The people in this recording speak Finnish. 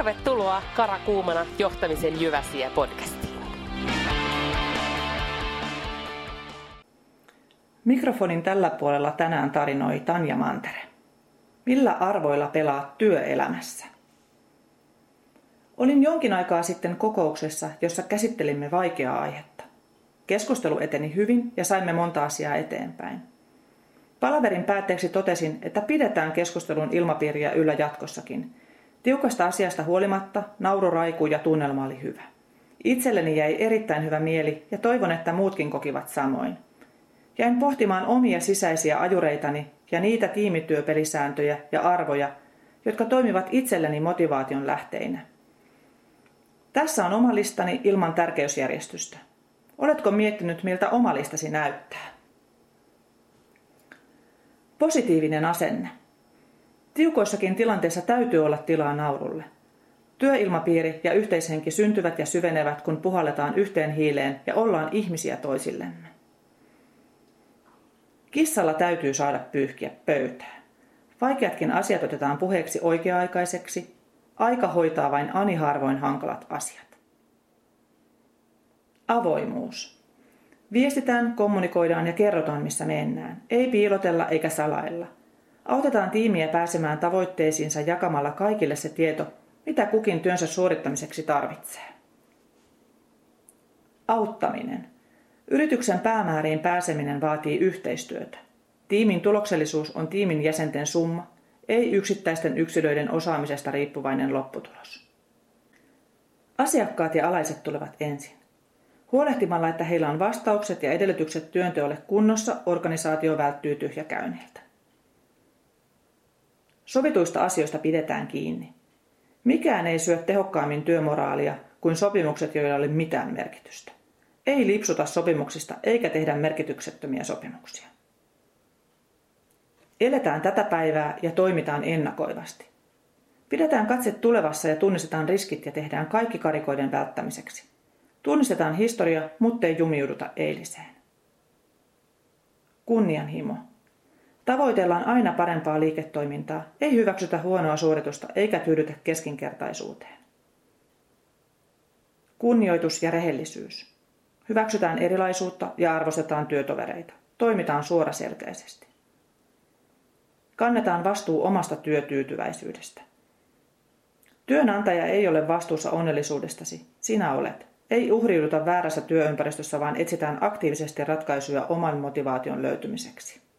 Tervetuloa Karakuumana johtamisen Jyväsiä podcastiin. Mikrofonin tällä puolella tänään tarinoi Tanja Mantere. Millä arvoilla pelaat työelämässä? Olin jonkin aikaa sitten kokouksessa, jossa käsittelimme vaikeaa aihetta. Keskustelu eteni hyvin ja saimme monta asiaa eteenpäin. Palaverin päätteeksi totesin, että pidetään keskustelun ilmapiiriä yllä jatkossakin. Tiukasta asiasta huolimatta nauru raikuu ja tunnelma oli hyvä. Itselleni jäi erittäin hyvä mieli ja toivon, että muutkin kokivat samoin. Jäin pohtimaan omia sisäisiä ajureitani ja niitä tiimityöpelisääntöjä ja arvoja, jotka toimivat itselleni motivaation lähteinä. Tässä on oma listani ilman tärkeysjärjestystä. Oletko miettinyt, miltä oma listasi näyttää? Positiivinen asenne. Tiukoissakin tilanteissa täytyy olla tilaa naurulle. Työilmapiiri ja yhteishenki syntyvät ja syvenevät, kun puhalletaan yhteen hiileen ja ollaan ihmisiä toisillemme. Kissalla täytyy saada pyyhkiä pöytää. Vaikeatkin asiat otetaan puheeksi oikea-aikaiseksi. Aika hoitaa vain ani harvoin hankalat asiat. Avoimuus. Viestitään, kommunikoidaan ja kerrotaan, missä mennään. Ei piilotella eikä salailla. Autetaan tiimiä pääsemään tavoitteisiinsa jakamalla kaikille se tieto, mitä kukin työnsä suorittamiseksi tarvitsee. Auttaminen. Yrityksen päämääriin pääseminen vaatii yhteistyötä. Tiimin tuloksellisuus on tiimin jäsenten summa, ei yksittäisten yksilöiden osaamisesta riippuvainen lopputulos. Asiakkaat ja alaiset tulevat ensin. Huolehtimalla, että heillä on vastaukset ja edellytykset työnteolle kunnossa, organisaatio välttyy tyhjäkäynniltä. Sovituista asioista pidetään kiinni. Mikään ei syö tehokkaammin työmoraalia kuin sopimukset, joilla ei ole mitään merkitystä. Ei lipsuta sopimuksista eikä tehdä merkityksettömiä sopimuksia. Eletään tätä päivää ja toimitaan ennakoivasti. Pidetään katse tulevassa ja tunnistetaan riskit ja tehdään kaikki karikoiden välttämiseksi. Tunnistetaan historia, mutta ei jumiuduta eiliseen. Kunnianhimo. Tavoitellaan aina parempaa liiketoimintaa, ei hyväksytä huonoa suoritusta eikä tyydytä keskinkertaisuuteen. Kunnioitus ja rehellisyys. Hyväksytään erilaisuutta ja arvostetaan työtovereita. Toimitaan suoraselkäisesti. Kannetaan vastuu omasta työtyytyväisyydestä. Työnantaja ei ole vastuussa onnellisuudestasi, sinä olet. Ei uhriuduta väärässä työympäristössä, vaan etsitään aktiivisesti ratkaisuja oman motivaation löytymiseksi.